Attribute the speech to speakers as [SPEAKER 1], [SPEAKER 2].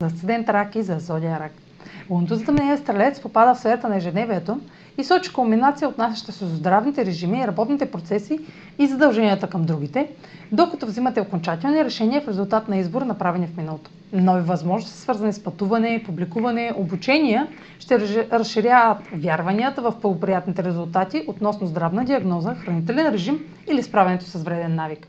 [SPEAKER 1] за асцендент рак и за зодия рак. Лунното затъмнение Стрелец попада в сферата на ежедневието и сочи кулминация, отнасяща се до здравните режими, работните процеси и задълженията към другите, докато взимате окончателни решения в резултат на избор, направени в миналото. Нови възможности, свързани с пътуване, публикуване, обучения, ще разширяват вярванията в благоприятните резултати относно здравна диагноза, хранителен режим или справянето с вреден навик.